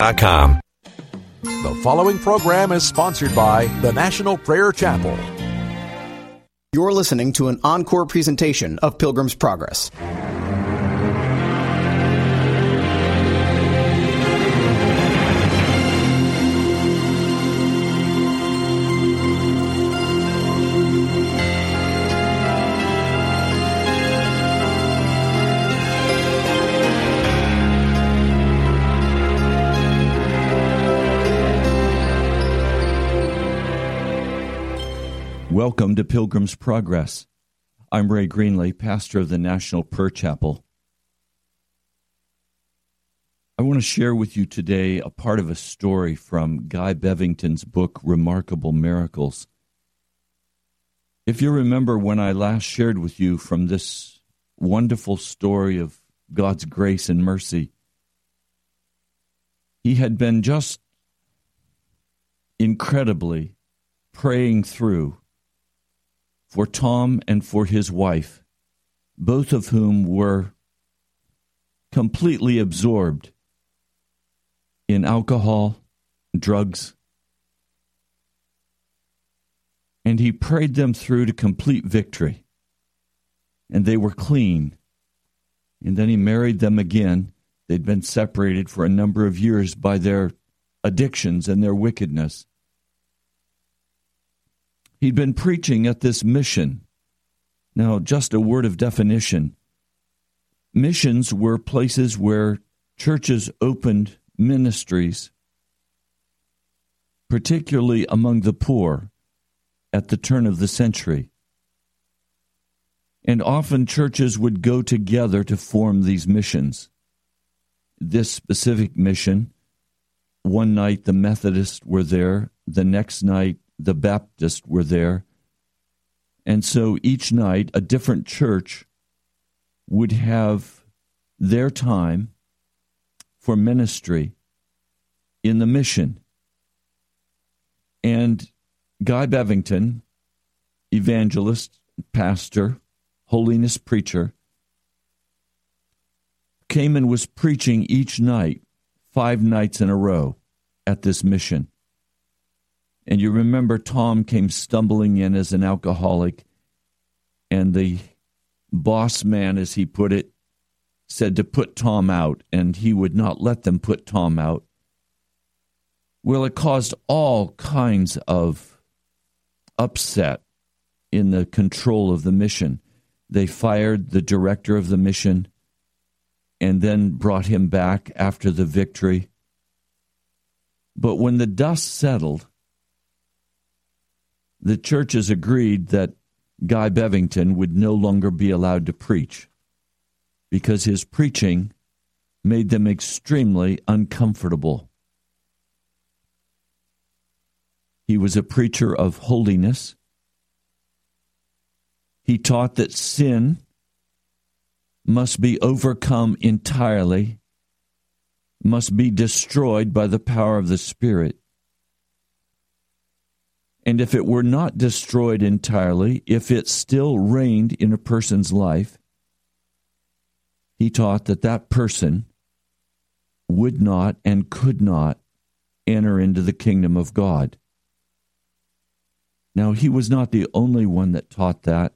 Com. The following program is sponsored by the National Prayer Chapel. You're listening to an encore presentation of Pilgrim's Progress. Welcome to Pilgrim's Progress. I'm Ray Greenley, pastor of the National Prayer Chapel. I want to share with you today a part of a story from Guy Bevington's book, Remarkable Miracles. If you remember when I last shared with you from this wonderful story of God's grace and mercy, he had been just incredibly praying through for Tom and for his wife, both of whom were completely absorbed in alcohol, drugs. And he prayed them through to complete victory. And they were clean. And then he married them again. They'd been separated for a number of years by their addictions and their wickedness. He'd been preaching at this mission. Now, just a word of definition missions were places where churches opened ministries, particularly among the poor at the turn of the century. And often churches would go together to form these missions. This specific mission, one night the Methodists were there, the next night the Baptists were there. And so each night, a different church would have their time for ministry in the mission. And Guy Bevington, evangelist, pastor, holiness preacher, came and was preaching each night, five nights in a row at this mission. And you remember Tom came stumbling in as an alcoholic, and the boss man, as he put it, said to put Tom out, and he would not let them put Tom out. Well, it caused all kinds of upset in the control of the mission. They fired the director of the mission and then brought him back after the victory. But when the dust settled, the churches agreed that Guy Bevington would no longer be allowed to preach because his preaching made them extremely uncomfortable. He was a preacher of holiness. He taught that sin must be overcome entirely, must be destroyed by the power of the Spirit. And if it were not destroyed entirely, if it still reigned in a person's life, he taught that that person would not and could not enter into the kingdom of God. Now, he was not the only one that taught that.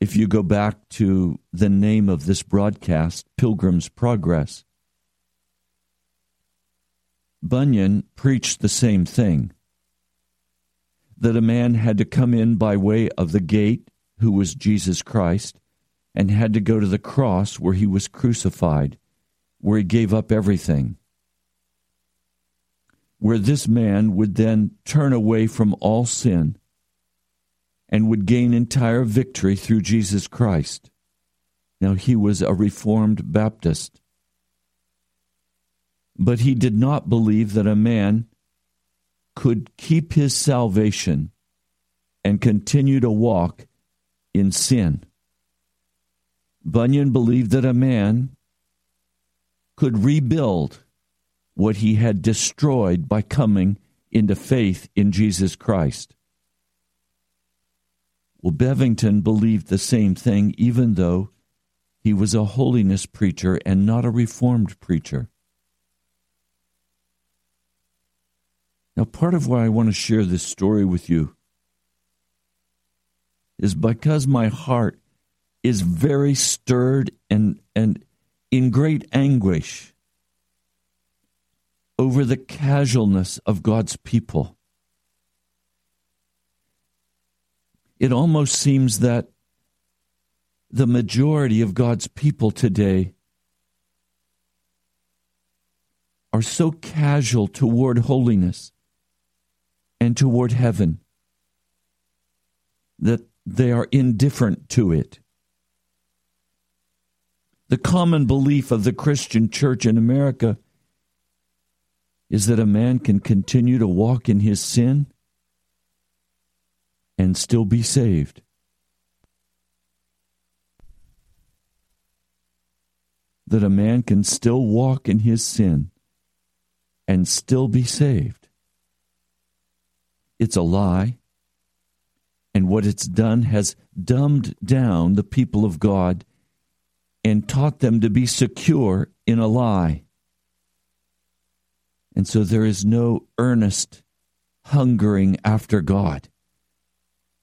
If you go back to the name of this broadcast, Pilgrim's Progress, Bunyan preached the same thing that a man had to come in by way of the gate, who was Jesus Christ, and had to go to the cross where he was crucified, where he gave up everything. Where this man would then turn away from all sin and would gain entire victory through Jesus Christ. Now, he was a Reformed Baptist. But he did not believe that a man could keep his salvation and continue to walk in sin. Bunyan believed that a man could rebuild what he had destroyed by coming into faith in Jesus Christ. Well, Bevington believed the same thing, even though he was a holiness preacher and not a reformed preacher. Now, part of why I want to share this story with you is because my heart is very stirred and, and in great anguish over the casualness of God's people. It almost seems that the majority of God's people today are so casual toward holiness and toward heaven that they are indifferent to it. The common belief of the Christian church in America is that a man can continue to walk in his sin and still be saved. That a man can still walk in his sin and still be saved. It's a lie. And what it's done has dumbed down the people of God and taught them to be secure in a lie. And so there is no earnest hungering after God,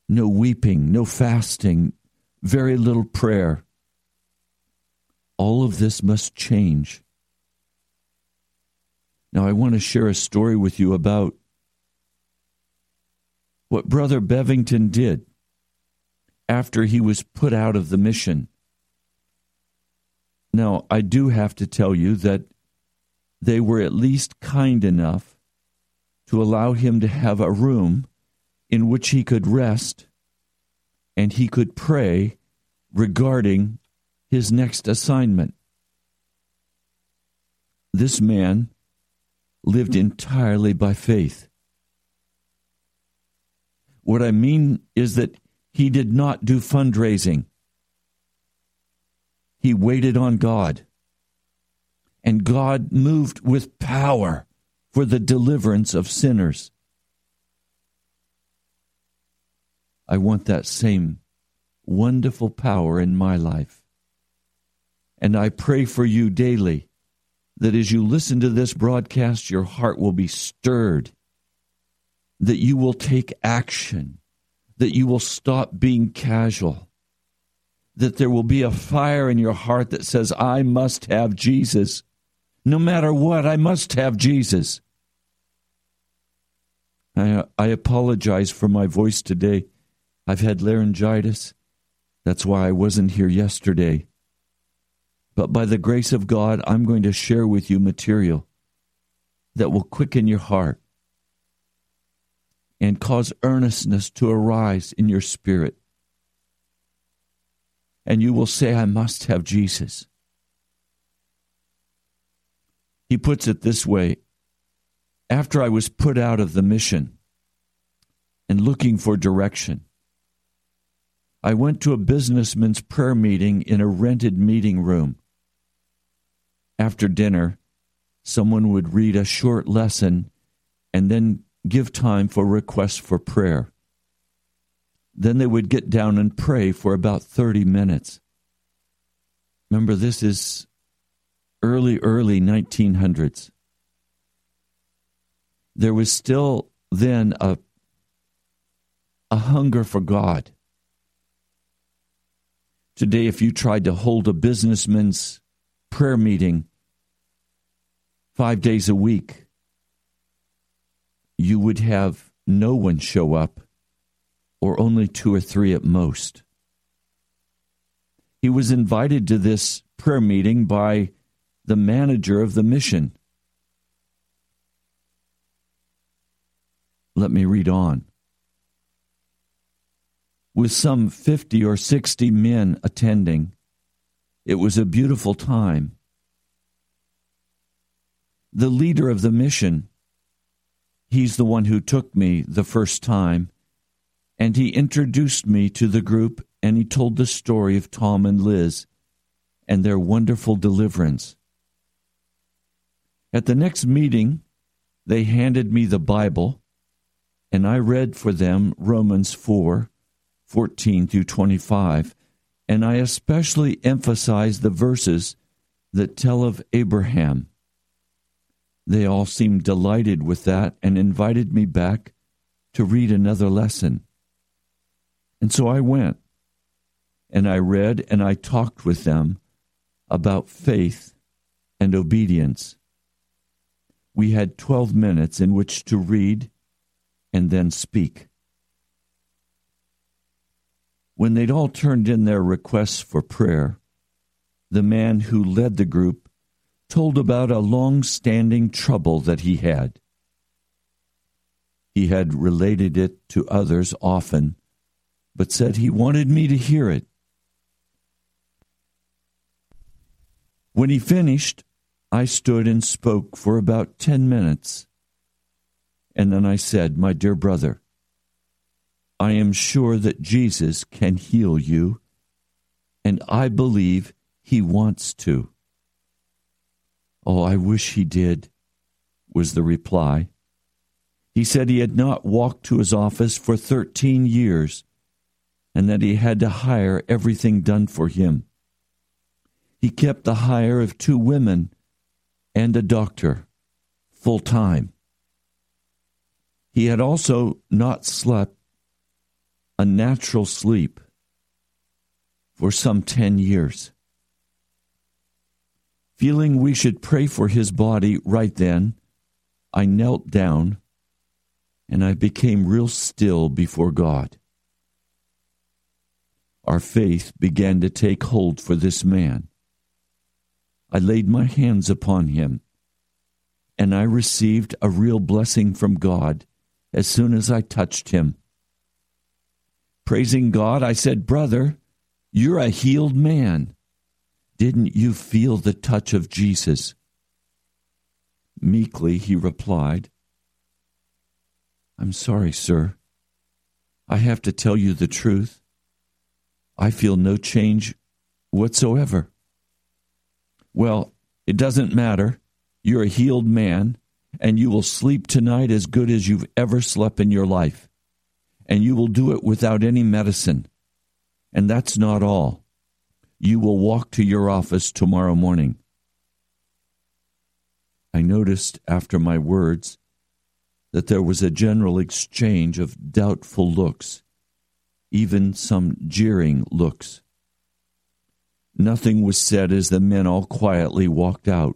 no weeping, no fasting, very little prayer. All of this must change. Now, I want to share a story with you about what Brother Bevington did after he was put out of the mission. Now, I do have to tell you that they were at least kind enough to allow him to have a room in which he could rest and he could pray regarding his next assignment. This man lived entirely by faith. What I mean is that he did not do fundraising. He waited on God. And God moved with power for the deliverance of sinners. I want that same wonderful power in my life. And I pray for you daily that as you listen to this broadcast, your heart will be stirred, that you will take action, that you will stop being casual, that there will be a fire in your heart that says, I must have Jesus. No matter what, I must have Jesus. I, I apologize for my voice today. I've had laryngitis. That's why I wasn't here yesterday. But by the grace of God, I'm going to share with you material that will quicken your heart and cause earnestness to arise in your spirit. And you will say, I must have Jesus. He puts it this way After I was put out of the mission and looking for direction, I went to a businessman's prayer meeting in a rented meeting room after dinner, someone would read a short lesson and then give time for requests for prayer. Then they would get down and pray for about 30 minutes. Remember, this is early, early 1900s. There was still then a, a hunger for God. Today, if you tried to hold a businessman's prayer meeting five days a week, you would have no one show up, or only two or three at most. He was invited to this prayer meeting by the manager of the mission. Let me read on. With some 50 or 60 men attending, it was a beautiful time. The leader of the mission, he's the one who took me the first time, and he introduced me to the group and he told the story of Tom and Liz and their wonderful deliverance. At the next meeting, they handed me the Bible, and I read for them Romans 4 14 through 25 and I especially emphasized the verses that tell of Abraham. They all seemed delighted with that and invited me back to read another lesson. And so I went and I read and I talked with them about faith and obedience. We had 12 minutes in which to read and then speak. When they'd all turned in their requests for prayer, the man who led the group told about a long standing trouble that he had. He had related it to others often, but said he wanted me to hear it. When he finished, I stood and spoke for about ten minutes. And then I said, My dear brother, I am sure that Jesus can heal you, and I believe he wants to. Oh, I wish he did, was the reply. He said he had not walked to his office for 13 years and that he had to hire everything done for him. He kept the hire of two women and a doctor full time. He had also not slept a natural sleep for some 10 years. Feeling we should pray for his body right then, I knelt down and I became real still before God. Our faith began to take hold for this man. I laid my hands upon him, and I received a real blessing from God as soon as I touched him. Praising God, I said, Brother, you're a healed man. Didn't you feel the touch of Jesus? Meekly he replied, I'm sorry, sir. I have to tell you the truth. I feel no change whatsoever. Well, it doesn't matter. You're a healed man, and you will sleep tonight as good as you've ever slept in your life. And you will do it without any medicine. And that's not all you will walk to your office tomorrow morning. I noticed after my words that there was a general exchange of doubtful looks, even some jeering looks. Nothing was said as the men all quietly walked out.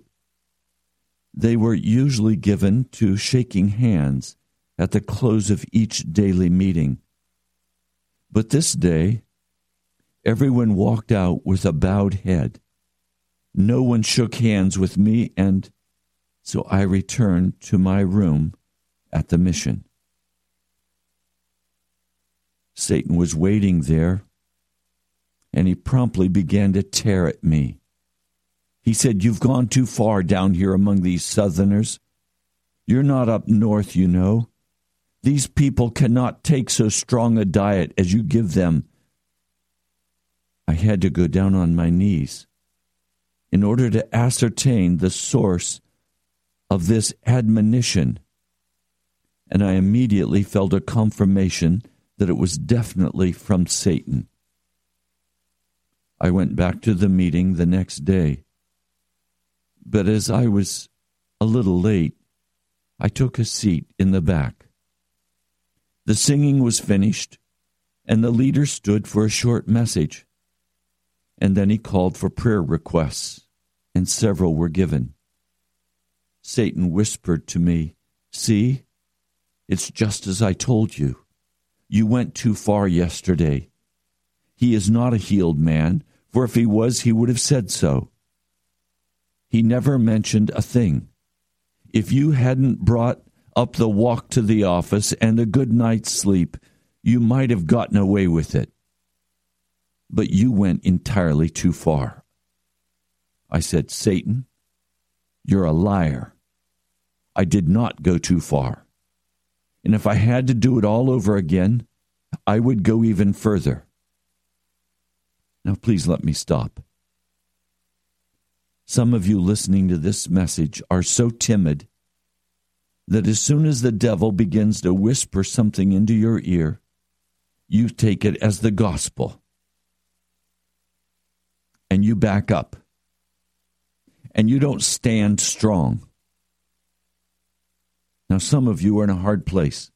They were usually given to shaking hands at the close of each daily meeting. But this day, Everyone walked out with a bowed head. No one shook hands with me, and so I returned to my room at the mission. Satan was waiting there, and he promptly began to tear at me. He said, You've gone too far down here among these Southerners. You're not up north, you know. These people cannot take so strong a diet as you give them I had to go down on my knees in order to ascertain the source of this admonition. And I immediately felt a confirmation that it was definitely from Satan. I went back to the meeting the next day. But as I was a little late, I took a seat in the back. The singing was finished, and the leader stood for a short message and then he called for prayer requests, and several were given. Satan whispered to me, See, it's just as I told you. You went too far yesterday. He is not a healed man, for if he was, he would have said so. He never mentioned a thing. If you hadn't brought up the walk to the office and a good night's sleep, you might have gotten away with it but you went entirely too far. I said, Satan, you're a liar. I did not go too far. And if I had to do it all over again, I would go even further. Now, please let me stop. Some of you listening to this message are so timid that as soon as the devil begins to whisper something into your ear, you take it as the gospel and you back up and you don't stand strong. Now, some of you are in a hard place.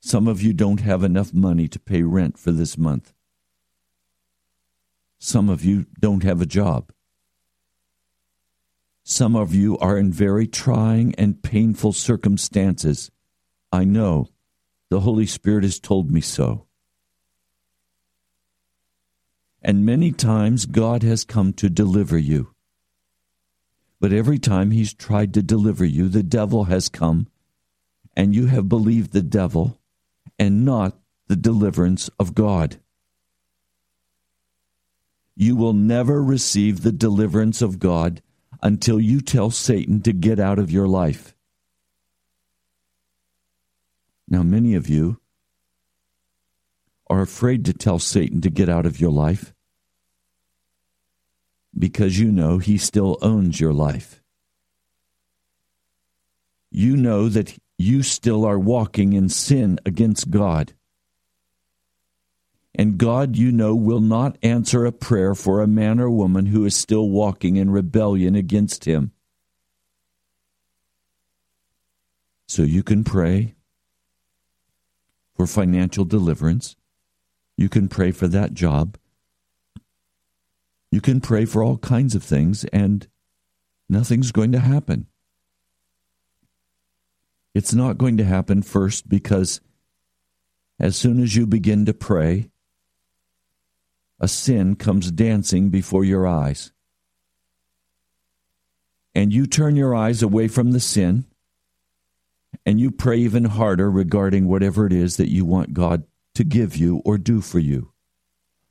Some of you don't have enough money to pay rent for this month. Some of you don't have a job. Some of you are in very trying and painful circumstances. I know. The Holy Spirit has told me so. And many times God has come to deliver you. But every time He's tried to deliver you, the devil has come, and you have believed the devil and not the deliverance of God. You will never receive the deliverance of God until you tell Satan to get out of your life. Now, many of you are afraid to tell Satan to get out of your life because you know he still owns your life. You know that you still are walking in sin against God. And God, you know, will not answer a prayer for a man or woman who is still walking in rebellion against Him. So you can pray for financial deliverance. You can pray for that job. You can pray for all kinds of things, and nothing's going to happen. It's not going to happen first because as soon as you begin to pray, a sin comes dancing before your eyes. And you turn your eyes away from the sin and you pray even harder regarding whatever it is that you want God to give you or do for you.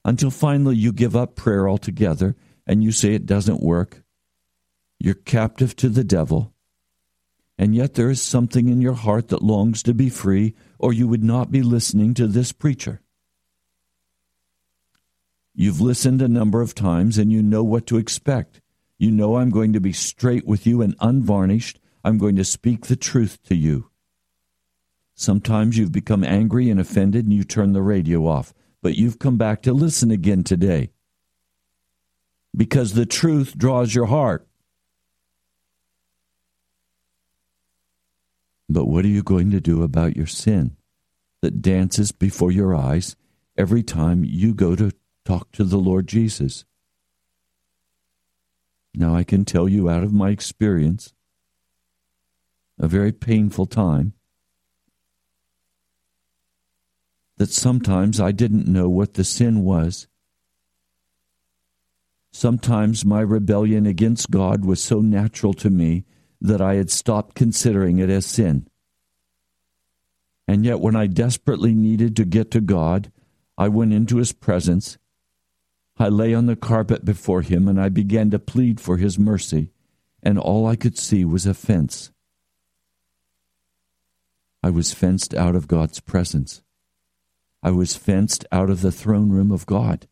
Until finally you give up prayer altogether and you say it doesn't work. You're captive to the devil and yet there is something in your heart that longs to be free, or you would not be listening to this preacher. You've listened a number of times and you know what to expect. You know I'm going to be straight with you and unvarnished. I'm going to speak the truth to you. Sometimes you've become angry and offended and you turn the radio off, but you've come back to listen again today. Because the truth draws your heart. But what are you going to do about your sin that dances before your eyes every time you go to talk to the Lord Jesus? Now, I can tell you out of my experience, a very painful time, that sometimes I didn't know what the sin was. Sometimes my rebellion against God was so natural to me that I had stopped considering it as sin. And yet, when I desperately needed to get to God, I went into His presence. I lay on the carpet before Him and I began to plead for His mercy, and all I could see was a fence. I was fenced out of God's presence. I was fenced out of the throne room of God.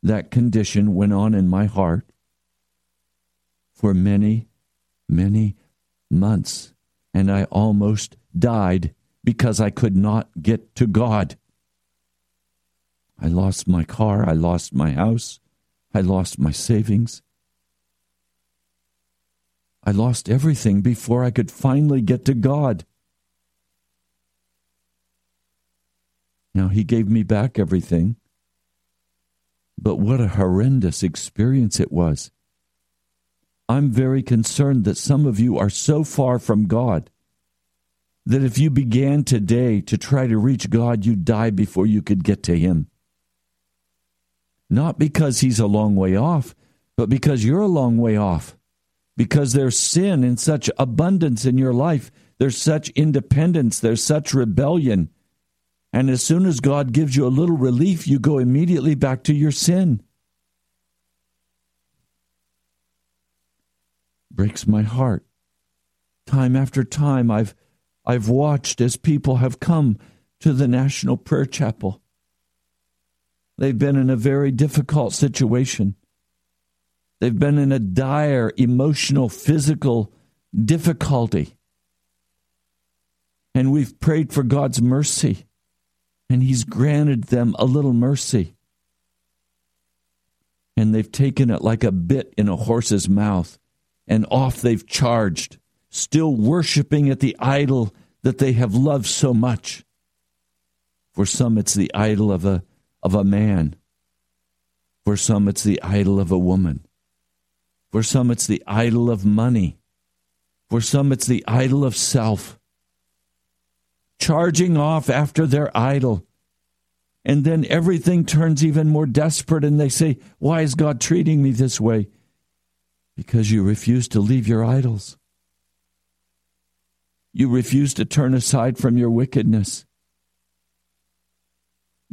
That condition went on in my heart for many, many months, and I almost died because I could not get to God. I lost my car, I lost my house, I lost my savings. I lost everything before I could finally get to God. Now, He gave me back everything, but what a horrendous experience it was. I'm very concerned that some of you are so far from God that if you began today to try to reach God, you'd die before you could get to Him. Not because He's a long way off, but because you're a long way off. Because there's sin in such abundance in your life, there's such independence, there's such rebellion. And as soon as God gives you a little relief, you go immediately back to your sin. breaks my heart. Time after time, I've, I've watched as people have come to the National Prayer Chapel. They've been in a very difficult situation. They've been in a dire emotional, physical difficulty. And we've prayed for God's mercy, and He's granted them a little mercy. And they've taken it like a bit in a horse's mouth and off they've charged, still worshiping at the idol that they have loved so much. For some, it's the idol of a, of a man. For some, it's the idol of a woman. For some, it's the idol of money. For some, it's the idol of self. Charging off after their idol. And then everything turns even more desperate, and they say, Why is God treating me this way? Because you refuse to leave your idols. You refuse to turn aside from your wickedness.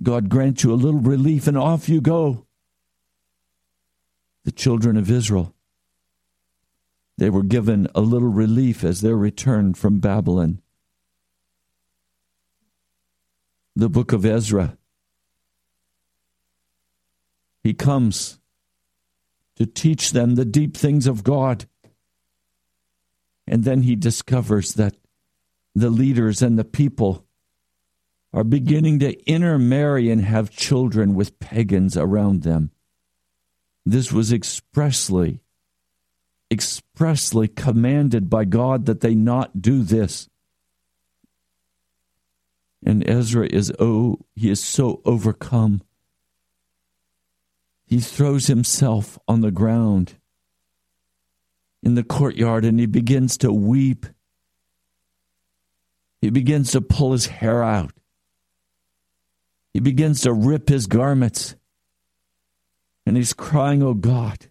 God grants you a little relief, and off you go. The children of Israel, they were given a little relief as they returned from Babylon. The book of Ezra, he comes to teach them the deep things of God. And then he discovers that the leaders and the people are beginning to intermarry and have children with pagans around them. This was expressly, expressly commanded by God that they not do this. And Ezra is, oh, he is so overcome. He throws himself on the ground in the courtyard and he begins to weep. He begins to pull his hair out. He begins to rip his garments. And he's crying, Oh God,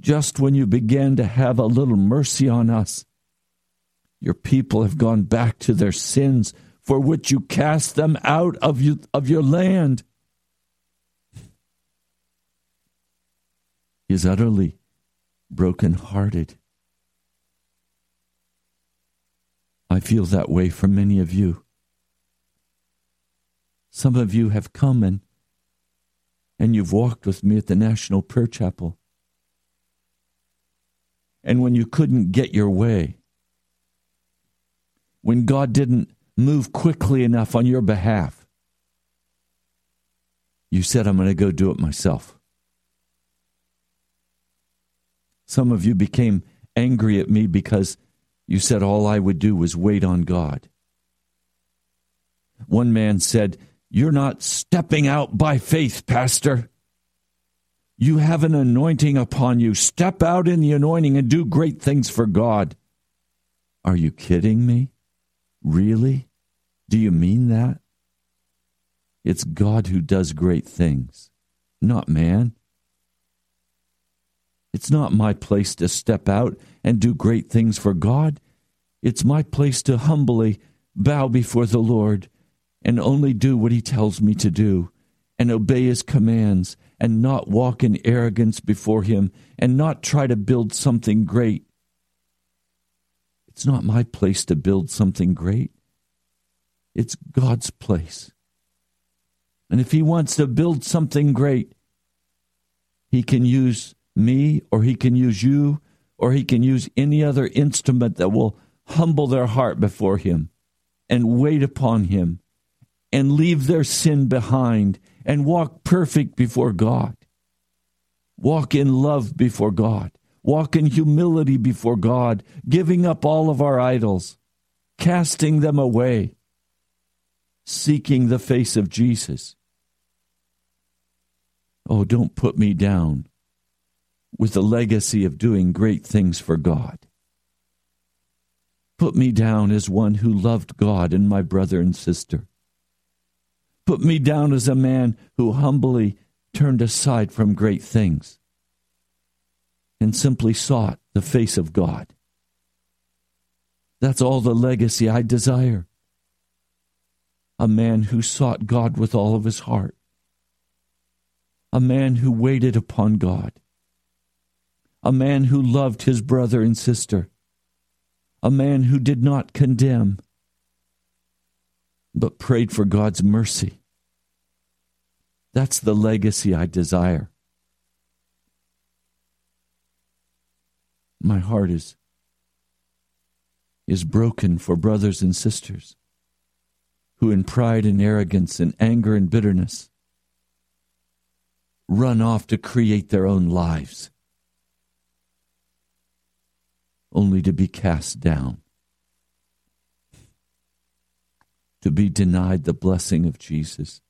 just when you began to have a little mercy on us, your people have gone back to their sins for which you cast them out of, you, of your land. He is utterly broken-hearted. I feel that way for many of you. Some of you have come and, and you've walked with me at the National Prayer Chapel. And when you couldn't get your way, when God didn't move quickly enough on your behalf, you said, I'm going to go do it myself. Some of you became angry at me because you said all I would do was wait on God. One man said, you're not stepping out by faith, Pastor. You have an anointing upon you. Step out in the anointing and do great things for God. Are you kidding me? Really? Do you mean that? It's God who does great things, not man. It's not my place to step out and do great things for God. It's my place to humbly bow before the Lord and only do what he tells me to do and obey his commands and not walk in arrogance before him and not try to build something great. It's not my place to build something great. It's God's place. And if he wants to build something great, he can use me or he can use you or he can use any other instrument that will humble their heart before him and wait upon him and leave their sin behind and walk perfect before God. Walk in love before God. Walk in humility before God, giving up all of our idols, casting them away, seeking the face of Jesus. Oh, don't put me down with the legacy of doing great things for God. Put me down as one who loved God and my brother and sister put me down as a man who humbly turned aside from great things and simply sought the face of God. That's all the legacy I desire. A man who sought God with all of his heart. A man who waited upon God. A man who loved his brother and sister. A man who did not condemn, but prayed for God's mercy. That's the legacy I desire. My heart is, is broken for brothers and sisters who, in pride and arrogance and anger and bitterness, run off to create their own lives. only to be cast down, to be denied the blessing of Jesus,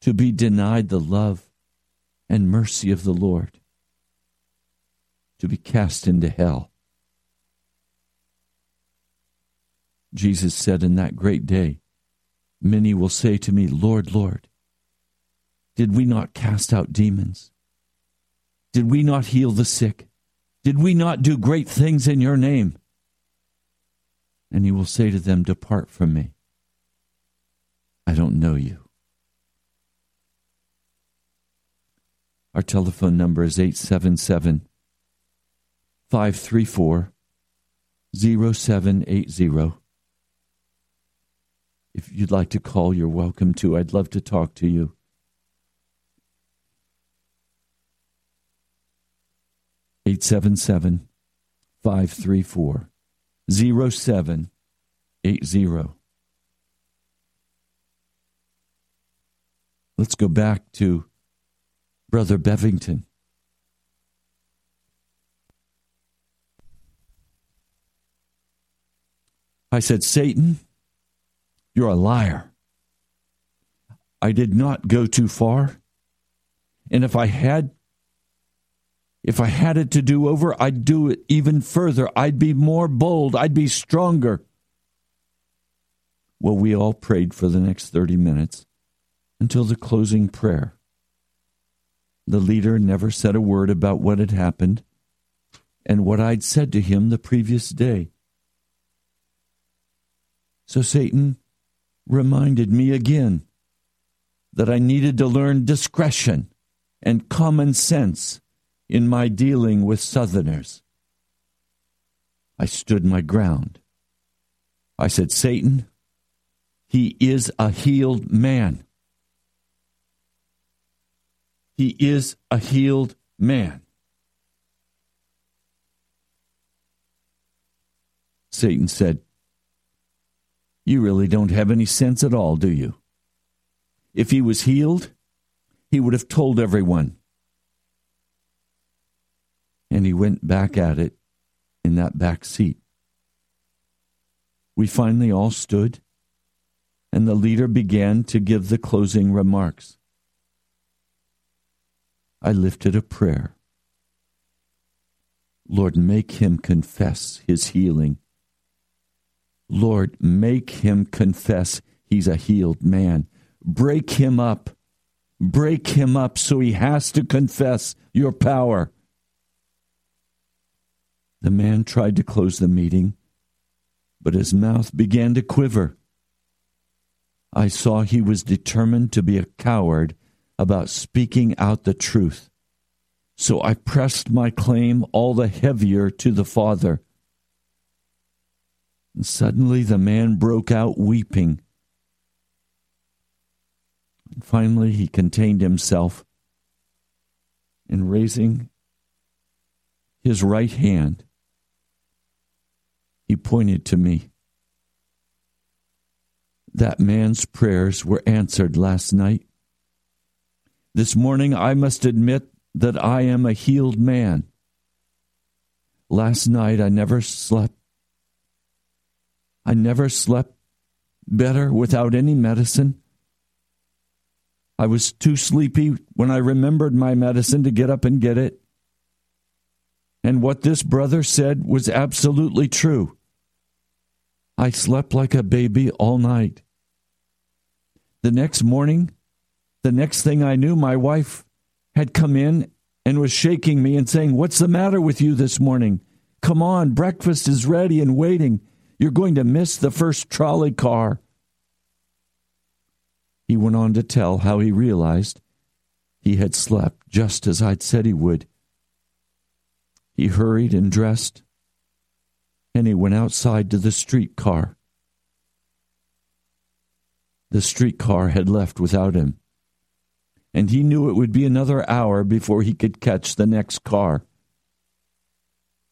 to be denied the love and mercy of the Lord, to be cast into hell. Jesus said in that great day, Many will say to me, Lord, Lord, did we not cast out demons? Did we not heal the sick? Did we not do great things in your name? And he will say to them, Depart from me. I don't know you. Our telephone number is 877 534 0780. If you'd like to call, you're welcome to. I'd love to talk to you. Eight seven seven five three four zero seven eight zero. Let's go back to Brother Bevington. I said, Satan, you're a liar. I did not go too far. And if I had if I had it to do over, I'd do it even further. I'd be more bold. I'd be stronger. Well, we all prayed for the next 30 minutes until the closing prayer. The leader never said a word about what had happened and what I'd said to him the previous day. So Satan reminded me again that I needed to learn discretion and common sense in my dealing with Southerners. I stood my ground. I said, Satan, he is a healed man. He is a healed man. Satan said, you really don't have any sense at all, do you? If he was healed, he would have told everyone. And he went back at it in that back seat. We finally all stood, and the leader began to give the closing remarks. I lifted a prayer. Lord, make him confess his healing Lord, make him confess he's a healed man. Break him up. Break him up so he has to confess your power. The man tried to close the meeting, but his mouth began to quiver. I saw he was determined to be a coward about speaking out the truth. So I pressed my claim all the heavier to the Father. Suddenly the man broke out weeping. Finally, he contained himself and raising his right hand, he pointed to me. That man's prayers were answered last night. This morning, I must admit that I am a healed man. Last night, I never slept I never slept better without any medicine. I was too sleepy when I remembered my medicine to get up and get it. And what this brother said was absolutely true. I slept like a baby all night. The next morning, the next thing I knew, my wife had come in and was shaking me and saying, What's the matter with you this morning? Come on, breakfast is ready and waiting. You're going to miss the first trolley car. He went on to tell how he realized he had slept just as I'd said he would. He hurried and dressed, and he went outside to the streetcar. The streetcar had left without him, and he knew it would be another hour before he could catch the next car.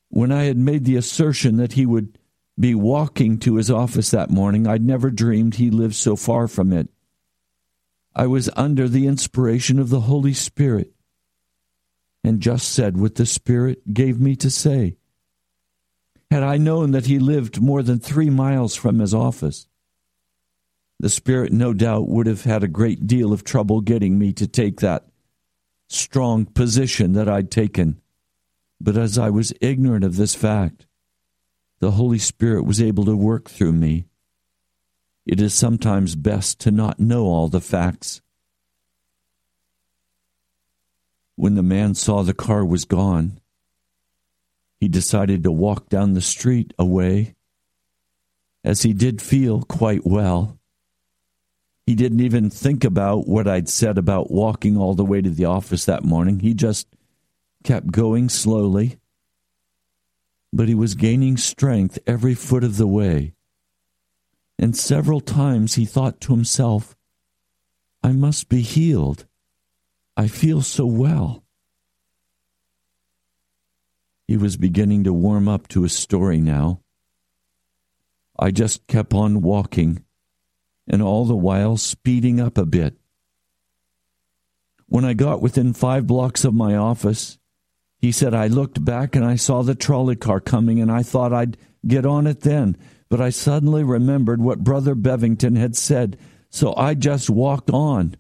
When I had made the assertion that he would be walking to his office that morning. I'd never dreamed he lived so far from it. I was under the inspiration of the Holy Spirit. and just said what the Spirit gave me to say. Had I known that he lived more than three miles from his office, the Spirit no doubt would have had a great deal of trouble getting me to take that strong position that I'd taken. But as I was ignorant of this fact, the Holy Spirit was able to work through me. It is sometimes best to not know all the facts. When the man saw the car was gone, he decided to walk down the street away, as he did feel quite well. He didn't even think about what I'd said about walking all the way to the office that morning. He just kept going slowly. But he was gaining strength every foot of the way. And several times he thought to himself, I must be healed. I feel so well. He was beginning to warm up to his story now. I just kept on walking and all the while speeding up a bit. When I got within five blocks of my office, he said I looked back and I saw the trolley car coming and I thought I'd get on it then, but I suddenly remembered what Brother Bevington had said, so I just walked on.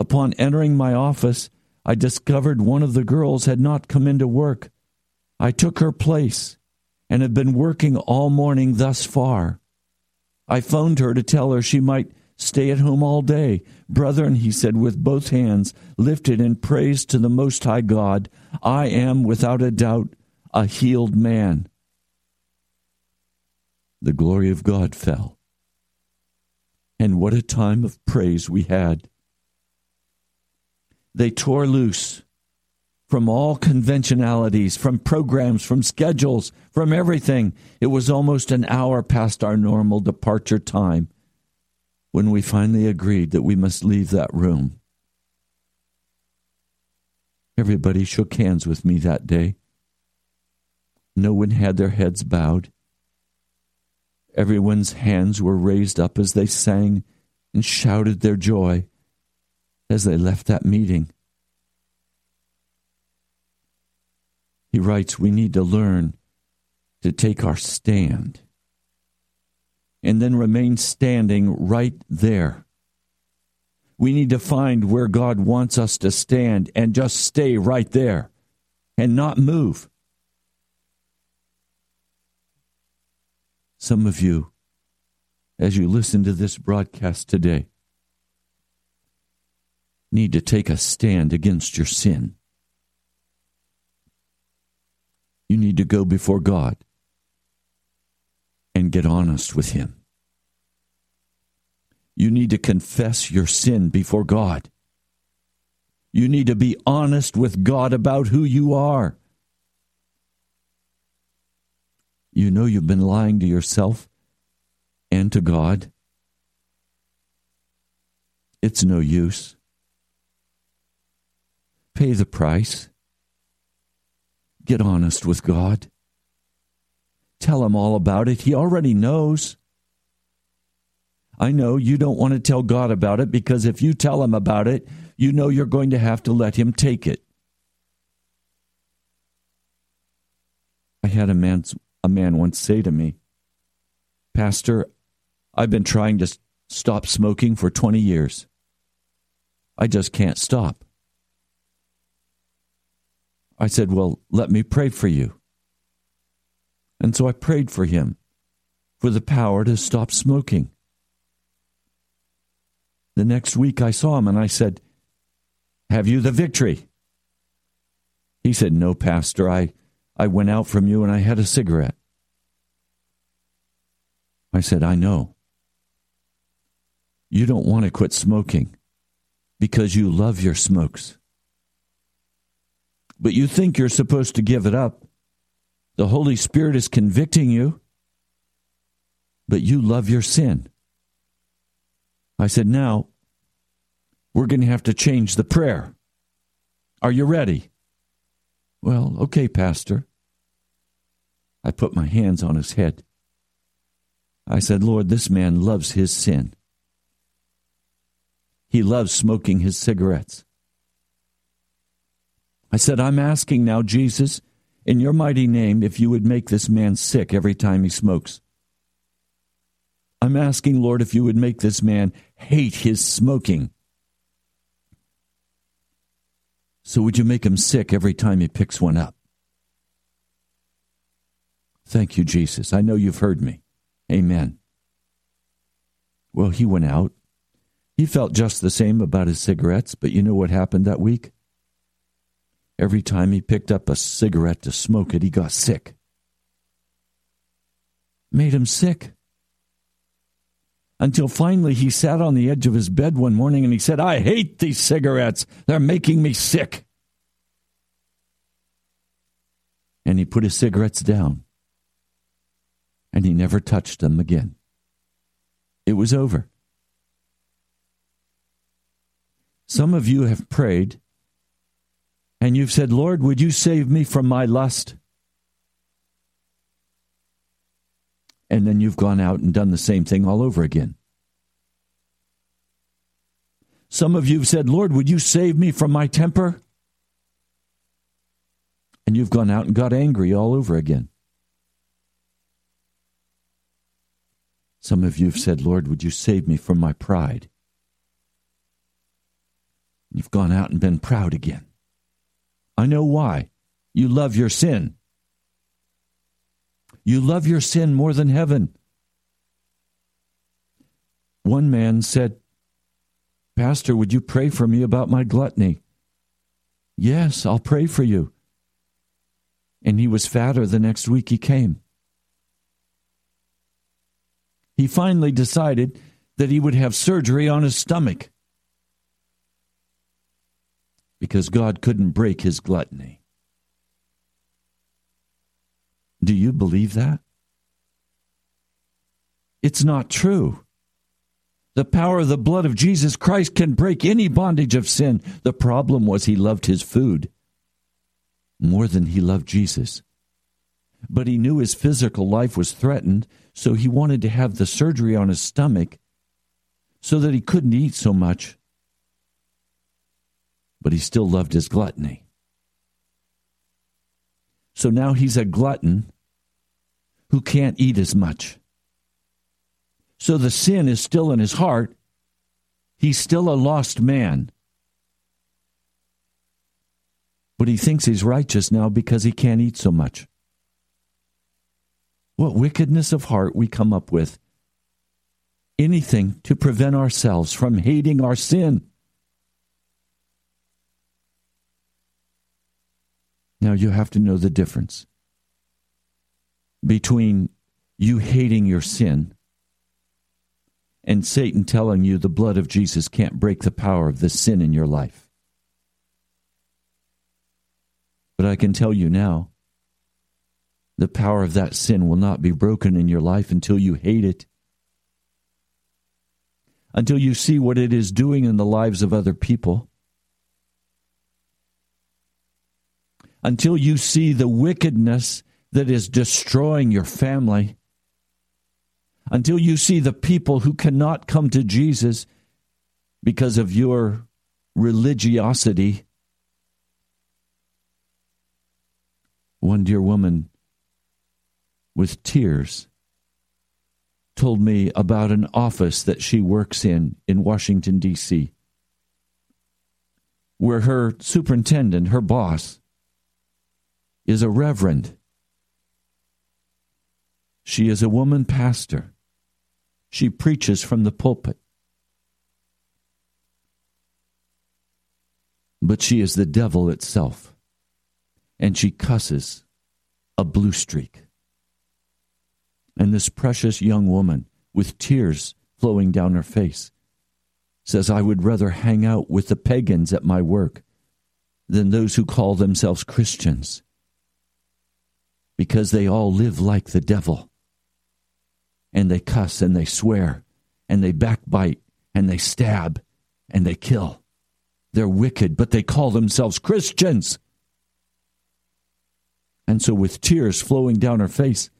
Upon entering my office, I discovered one of the girls had not come into work. I took her place and have been working all morning thus far. I phoned her to tell her she might stay at home all day. Brethren, he said with both hands lifted in praise to the Most High God, I am without a doubt a healed man. The glory of God fell. And what a time of praise we had. They tore loose from all conventionalities, from programs, from schedules, from everything. It was almost an hour past our normal departure time when we finally agreed that we must leave that room. Everybody shook hands with me that day. No one had their heads bowed. Everyone's hands were raised up as they sang and shouted their joy as they left that meeting. He writes, we need to learn to take our stand and then remain standing right there. We need to find where God wants us to stand and just stay right there and not move. Some of you, as you listen to this broadcast today, need to take a stand against your sin. You need to go before God and get honest with Him. You need to confess your sin before God. You need to be honest with God about who you are. You know you've been lying to yourself and to God. It's no use. Pay the price. Get honest with God. Tell him all about it. He already knows. I know you don't want to tell God about it because if you tell him about it, you know you're going to have to let him take it. I had a man, a man once say to me, Pastor, I've been trying to stop smoking for 20 years. I just can't stop. I said, Well, let me pray for you. And so I prayed for him for the power to stop smoking. The next week I saw him and I said, Have you the victory? He said, No, Pastor. I, I went out from you and I had a cigarette. I said, I know. You don't want to quit smoking because you love your smokes but you think you're supposed to give it up. The Holy Spirit is convicting you, but you love your sin. I said, now we're going to have to change the prayer. Are you ready? Well, okay, Pastor. I put my hands on his head. I said, Lord, this man loves his sin. He loves smoking his cigarettes. I said, I'm asking now, Jesus, in your mighty name, if you would make this man sick every time he smokes. I'm asking, Lord, if you would make this man hate his smoking. So would you make him sick every time he picks one up? Thank you, Jesus. I know you've heard me. Amen. Well, he went out. He felt just the same about his cigarettes, but you know what happened that week? Every time he picked up a cigarette to smoke it, he got sick. Made him sick. Until finally he sat on the edge of his bed one morning and he said, I hate these cigarettes. They're making me sick. And he put his cigarettes down. And he never touched them again. It was over. Some of you have prayed and you've said, Lord, would you save me from my lust? And then you've gone out and done the same thing all over again. Some of you have said, Lord, would you save me from my temper? And you've gone out and got angry all over again. Some of you have said, Lord, would you save me from my pride? You've gone out and been proud again. I know why. You love your sin. You love your sin more than heaven. One man said, Pastor, would you pray for me about my gluttony? Yes, I'll pray for you. And he was fatter the next week he came. He finally decided that he would have surgery on his stomach because God couldn't break his gluttony. Do you believe that? It's not true. The power of the blood of Jesus Christ can break any bondage of sin. The problem was he loved his food more than he loved Jesus. But he knew his physical life was threatened, so he wanted to have the surgery on his stomach so that he couldn't eat so much but he still loved his gluttony. So now he's a glutton who can't eat as much. So the sin is still in his heart. He's still a lost man. But he thinks he's righteous now because he can't eat so much. What wickedness of heart we come up with. Anything to prevent ourselves from hating our sin. Now you have to know the difference between you hating your sin and Satan telling you the blood of Jesus can't break the power of the sin in your life. But I can tell you now, the power of that sin will not be broken in your life until you hate it. Until you see what it is doing in the lives of other people. Until you see the wickedness that is destroying your family, until you see the people who cannot come to Jesus because of your religiosity. One dear woman with tears told me about an office that she works in in Washington, D.C., where her superintendent, her boss, is a reverend. She is a woman pastor. She preaches from the pulpit. But she is the devil itself. And she cusses a blue streak. And this precious young woman, with tears flowing down her face, says, I would rather hang out with the pagans at my work than those who call themselves Christians because they all live like the devil. And they cuss and they swear and they backbite and they stab and they kill. They're wicked, but they call themselves Christians. And so, with tears flowing down her face,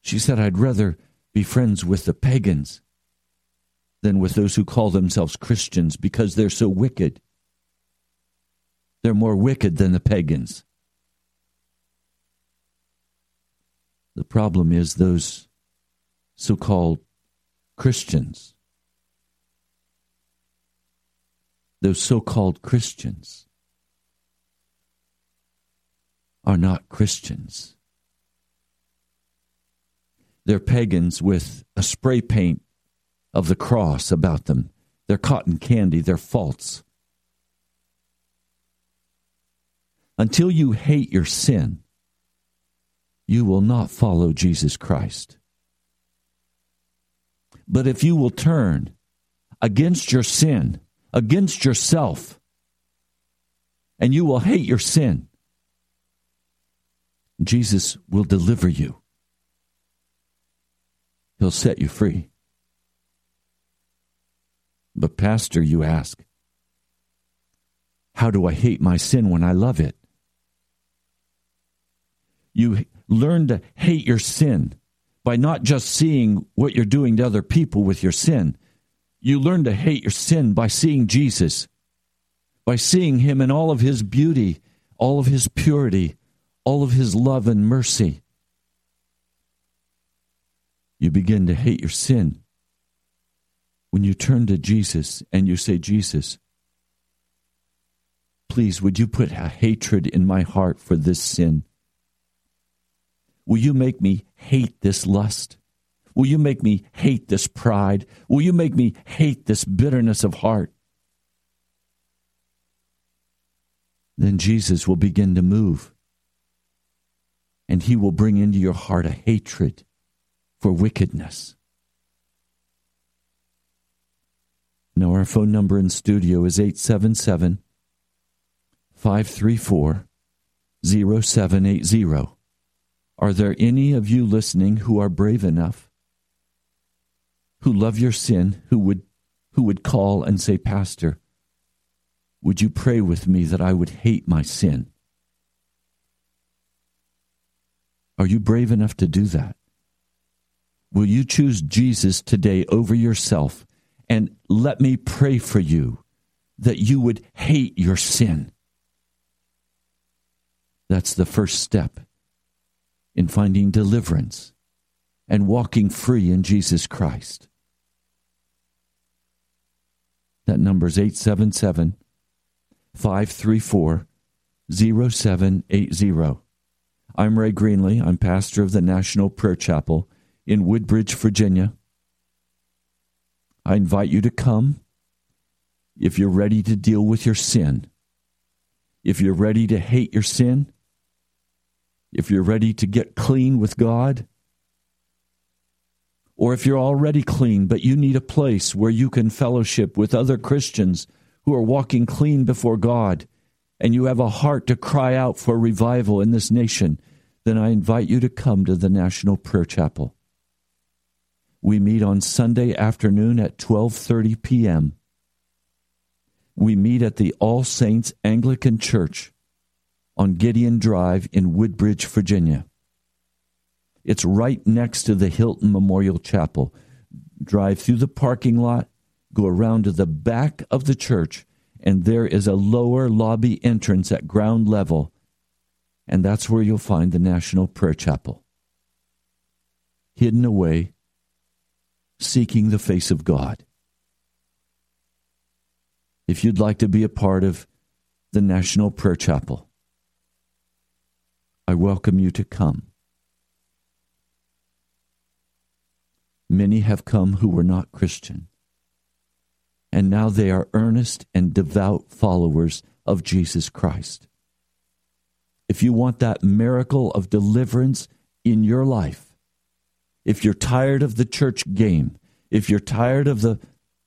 she said, I'd rather be friends with the pagans than with those who call themselves Christians because they're so wicked. They're more wicked than the pagans. The problem is those so called Christians, those so called Christians, are not Christians. They're pagans with a spray paint of the cross about them. They're cotton candy. They're false. Until you hate your sin, you will not follow Jesus Christ. But if you will turn against your sin, against yourself, and you will hate your sin, Jesus will deliver you. He'll set you free. But, Pastor, you ask, how do I hate my sin when I love it? You learn to hate your sin by not just seeing what you're doing to other people with your sin. You learn to hate your sin by seeing Jesus, by seeing him in all of his beauty, all of his purity, all of his love and mercy. You begin to hate your sin when you turn to Jesus and you say, Jesus, please, would you put a hatred in my heart for this sin? Will you make me hate this lust? Will you make me hate this pride? Will you make me hate this bitterness of heart? Then Jesus will begin to move. And he will bring into your heart a hatred for wickedness. Now, our phone number in studio is 877 534 0780. Are there any of you listening who are brave enough, who love your sin, who would, who would call and say, Pastor, would you pray with me that I would hate my sin? Are you brave enough to do that? Will you choose Jesus today over yourself? And let me pray for you that you would hate your sin. That's the first step in finding deliverance and walking free in Jesus Christ. That number is 877 534 0780. I'm Ray Greenlee. I'm pastor of the National Prayer Chapel in Woodbridge, Virginia. I invite you to come if you're ready to deal with your sin. If you're ready to hate your sin, if you're ready to get clean with God, or if you're already clean, but you need a place where you can fellowship with other Christians who are walking clean before God, and you have a heart to cry out for revival in this nation, then I invite you to come to the National Prayer Chapel. We meet on Sunday afternoon at 12:30 p.m. We meet at the All Saints Anglican Church on Gideon Drive in Woodbridge, Virginia. It's right next to the Hylton Memorial Chapel. Drive through the parking lot, go around to the back of the church, and there is a lower lobby entrance at ground level, and that's where you'll find the National Prayer Chapel. Hidden away, seeking the face of God. If you'd like to be a part of the National Prayer Chapel, I welcome you to come. Many have come who were not Christian, and now they are earnest and devout followers of Jesus Christ. If you want that miracle of deliverance in your life, if you're tired of the church game, if you're tired of the,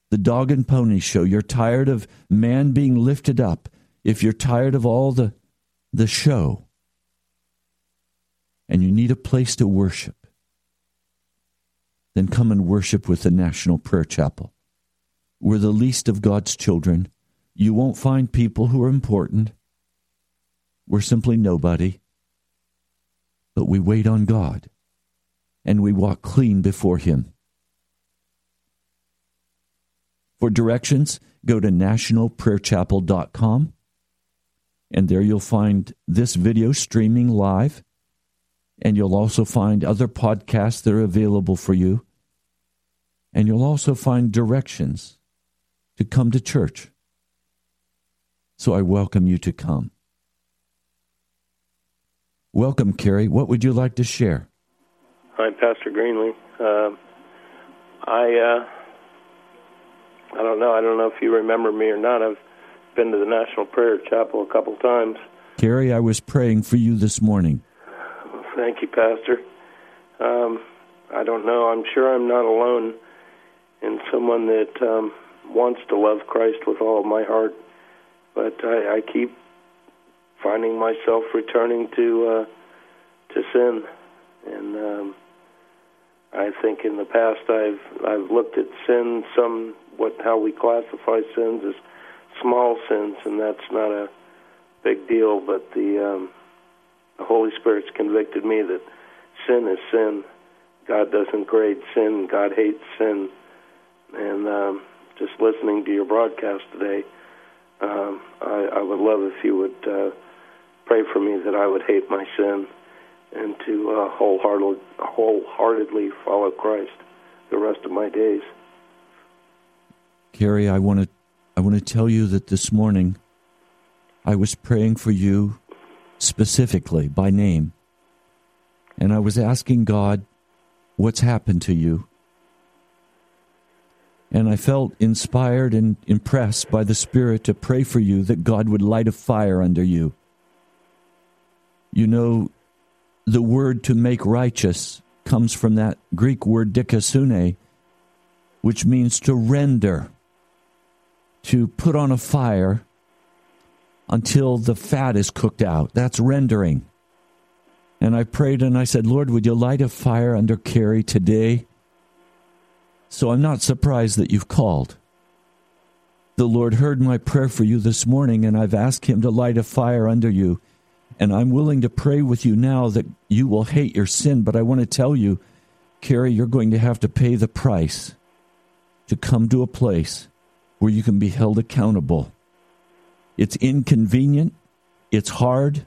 the dog and pony show, you're tired of man being lifted up, if you're tired of all the, the show, and you need a place to worship, then come and worship with the National Prayer Chapel. We're the least of God's children. You won't find people who are important. We're simply nobody. But we wait on God and we walk clean before Him. For directions, go to nationalprayerchapel.com And there you'll find this video streaming live. And you'll also find other podcasts that are available for you. And you'll also find directions to come to church. So I welcome you to come. Welcome, Kerry. What would you like to share? Hi, Pastor Greenlee. Uh, I uh, I don't know. I don't know if you remember me or not. I've been to the National Prayer Chapel a couple times. Kerry, I was praying for you this morning. Thank you, Pastor. Um, I don't know. I'm sure I'm not alone in someone that um, wants to love Christ with all of my heart, but I, I keep finding myself returning to uh, to sin, and um, I think in the past I've I've looked at sin some what how we classify sins as small sins, and that's not a big deal. But the um, the Holy Spirit's convicted me that sin is sin. God doesn't grade sin. God hates sin. And um, just listening to your broadcast today, um, I, I would love if you would uh, pray for me that I would hate my sin and to uh, wholeheartedly, wholeheartedly follow Christ the rest of my days. Kerry, I want to I want to tell you that this morning I was praying for you specifically by name. And I was asking God what's happened to you. And I felt inspired and impressed by the Spirit to pray for you that God would light a fire under you. You know, the word to make righteous comes from that Greek word dikaiosune, which means to render to put on a fire until the fat is cooked out. That's rendering. And I prayed and I said, Lord, would you light a fire under Kerry today? So I'm not surprised that you've called. The Lord heard my prayer for you this morning, and I've asked Him to light a fire under you. And I'm willing to pray with you now that you will hate your sin. But I want to tell you, Kerry, you're going to have to pay the price to come to a place where you can be held accountable. It's inconvenient, it's hard,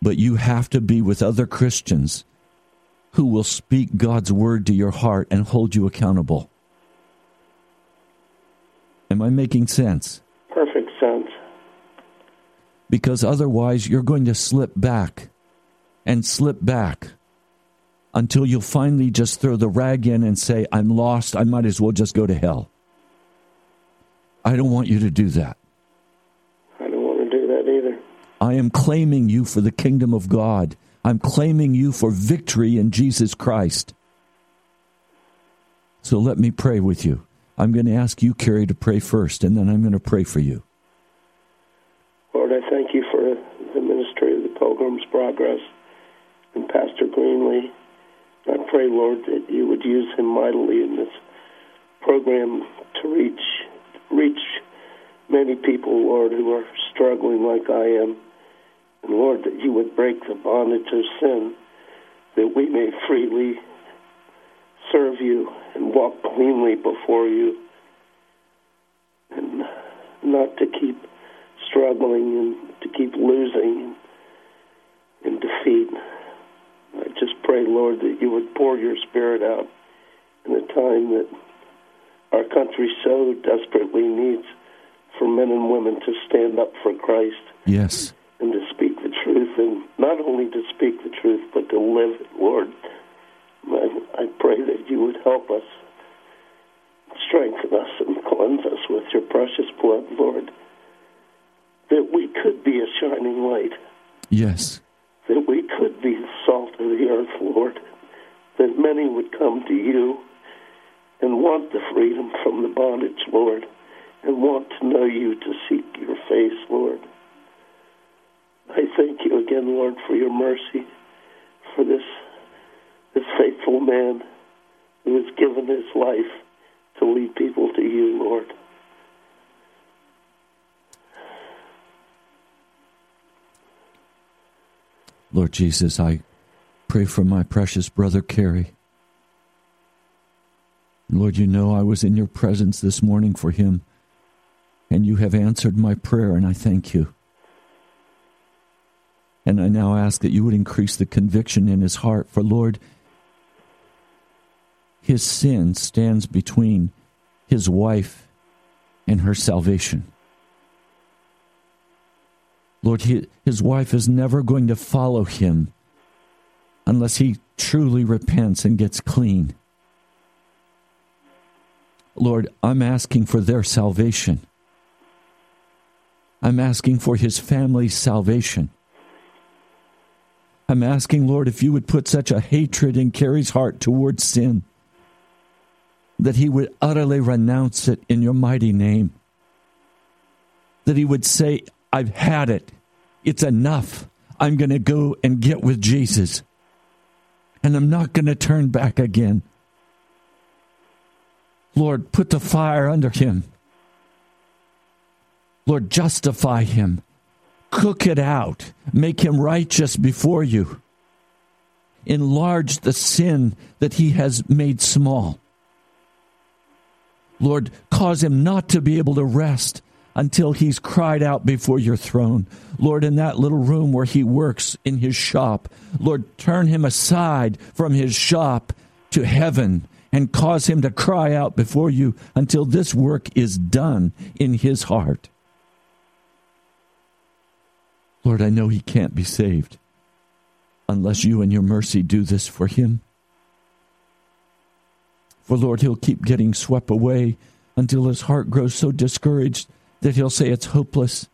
but you have to be with other Christians who will speak God's word to your heart and hold you accountable. Am I making sense? Perfect sense. Because otherwise, you're going to slip back and slip back until you'll finally just throw the rag in and say, I'm lost. I might as well just go to hell. I don't want you to do that. I don't want to do that either. I am claiming you for the kingdom of God. I'm claiming you for victory in Jesus Christ. So let me pray with you. I'm going to ask you, Kerry, to pray first, and then I'm going to pray for you. Lord, I thank you for the ministry of the Pilgrim's Progress and Pastor Greenlee. I pray, Lord, that you would use him mightily in this program to reach reach many people, Lord, who are struggling like I am. And Lord, that you would break the bondage of sin, that we may freely serve you and walk cleanly before you, and not to keep struggling and to keep losing in defeat. I just pray, Lord, that you would pour your spirit out in a time that our country so desperately needs for men and women to stand up for Christ. Yes. And to speak the truth, and not only to speak the truth, but to live it, Lord. I, I pray that you would help us, strengthen us, and cleanse us with your precious blood, Lord, that we could be a shining light. Yes. That we could be the salt of the earth, Lord. That many would come to you and want the freedom from the bondage, Lord, and want to know you to seek your face, Lord. I thank you again, Lord, for your mercy, for this this faithful man who has given his life to lead people to you, Lord. Lord Jesus, I pray for my precious brother Kerry. Lord, you know I was in your presence this morning for him, and you have answered my prayer, and I thank you. And I now ask that you would increase the conviction in his heart. For Lord, his sin stands between his wife and her salvation. Lord, his wife is never going to follow him unless he truly repents and gets clean. Lord, I'm asking for their salvation. I'm asking for his family's salvation. I'm asking, Lord, if you would put such a hatred in Kerry's heart towards sin that he would utterly renounce it in your mighty name. That he would say, I've had it. It's enough. I'm going to go and get with Jesus. And I'm not going to turn back again. Lord, put the fire under him. Lord, justify him. Cook it out. Make him righteous before you. Enlarge the sin that he has made small. Lord, cause him not to be able to rest until he's cried out before your throne. Lord, in that little room where he works in his shop, Lord, turn him aside from his shop to heaven and cause him to cry out before you until this work is done in his heart. Lord, I know he can't be saved unless you and your mercy do this for him. For Lord, he'll keep getting swept away until his heart grows so discouraged that he'll say it's hopeless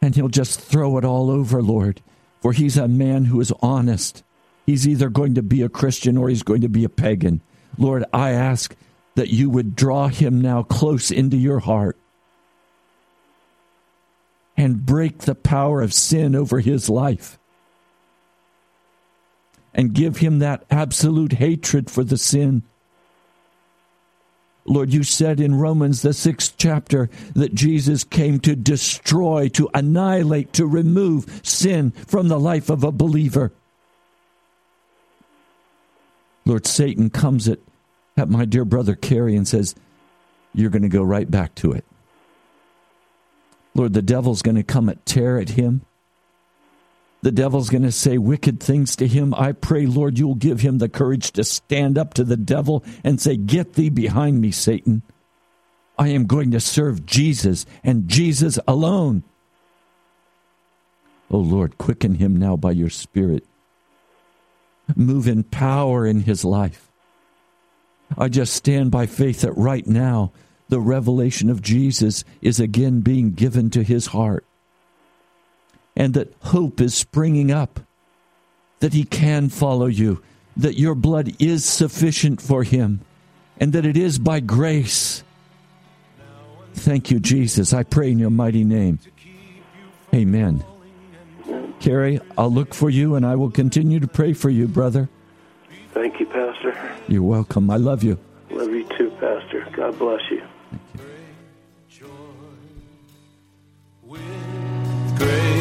and he'll just throw it all over, Lord. For he's a man who is honest. He's either going to be a Christian or he's going to be a pagan. Lord, I ask that you would draw him now close into your heart and break the power of sin over his life and give him that absolute hatred for the sin Lord, you said in Romans, the sixth chapter, that Jesus came to destroy, to annihilate, to remove sin from the life of a believer. Lord, Satan comes at, at my dear brother Kerry and says, You're going to go right back to it. Lord, the devil's going to come and tear at him the devil's going to say wicked things to him. I pray, Lord, you'll give him the courage to stand up to the devil and say, Get thee behind me, Satan. I am going to serve Jesus and Jesus alone. Oh, Lord, quicken him now by your Spirit. Move in power in his life. I just stand by faith that right now the revelation of Jesus is again being given to his heart and that hope is springing up, that he can follow you, that your blood is sufficient for him, and that it is by grace. Thank you, Jesus. I pray in your mighty name. Amen. Kerry, I'll look for you and I will continue to pray for you, brother. Thank you, Pastor. You're welcome. I love you. Love you too, Pastor. God bless you. grace.